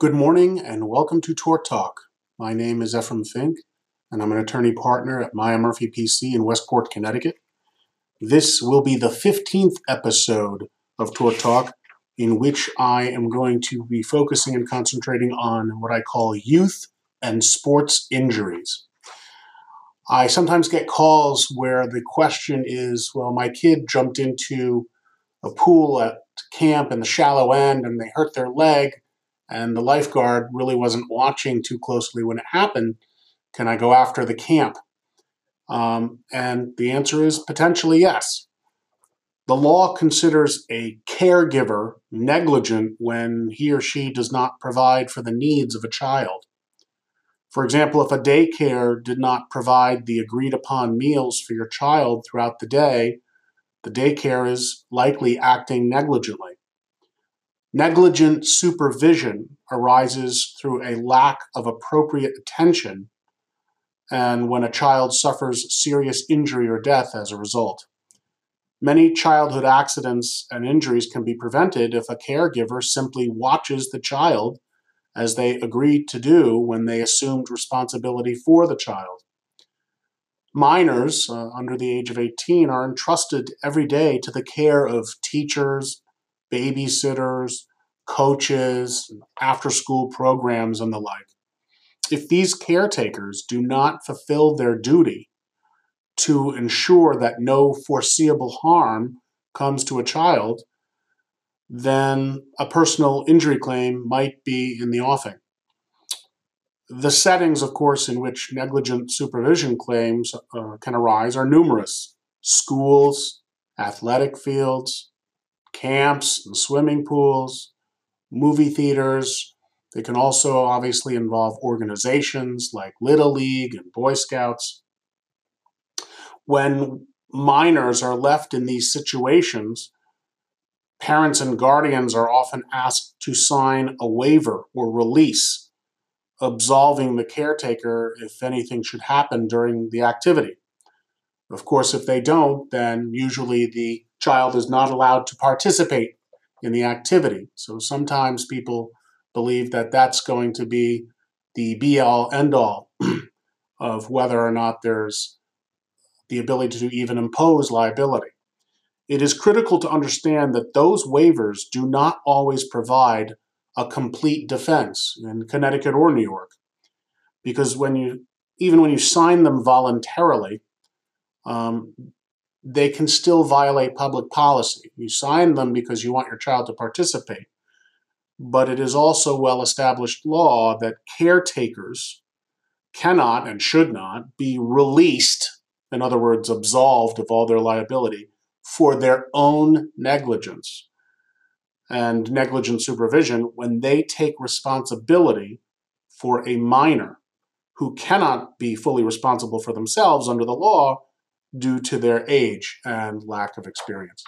Good morning and welcome to Tort Talk. My name is Ephraim Fink and I'm an attorney partner at Maya Murphy PC in Westport, Connecticut. This will be the 15th episode of Tort Talk in which I am going to be focusing and concentrating on what I call youth and sports injuries. I sometimes get calls where the question is, well, my kid jumped into a pool at camp in the shallow end and they hurt their leg, and the lifeguard really wasn't watching too closely when it happened. Can I go after the camp? Um, and the answer is potentially yes. The law considers a caregiver negligent when he or she does not provide for the needs of a child. For example, if a daycare did not provide the agreed upon meals for your child throughout the day, the daycare is likely acting negligently. Negligent supervision arises through a lack of appropriate attention and when a child suffers serious injury or death as a result. Many childhood accidents and injuries can be prevented if a caregiver simply watches the child as they agreed to do when they assumed responsibility for the child. Minors uh, under the age of 18 are entrusted every day to the care of teachers, babysitters, coaches, after school programs, and the like. If these caretakers do not fulfill their duty to ensure that no foreseeable harm comes to a child, then a personal injury claim might be in the offing. The settings, of course, in which negligent supervision claims uh, can arise are numerous schools, athletic fields, camps and swimming pools, movie theaters. They can also obviously involve organizations like Little League and Boy Scouts. When minors are left in these situations, parents and guardians are often asked to sign a waiver or release, absolving the caretaker if anything should happen during the activity. Of course, if they don't, then usually the child is not allowed to participate in the activity. So sometimes people believe that that's going to be the be all end all of whether or not there's the ability to even impose liability it is critical to understand that those waivers do not always provide a complete defense in Connecticut or New York. Because when you, even when you sign them voluntarily, um, they can still violate public policy. You sign them because you want your child to participate. But it is also well established law that caretakers cannot and should not be released, in other words, absolved of all their liability for their own negligence and negligent supervision when they take responsibility for a minor who cannot be fully responsible for themselves under the law due to their age and lack of experience.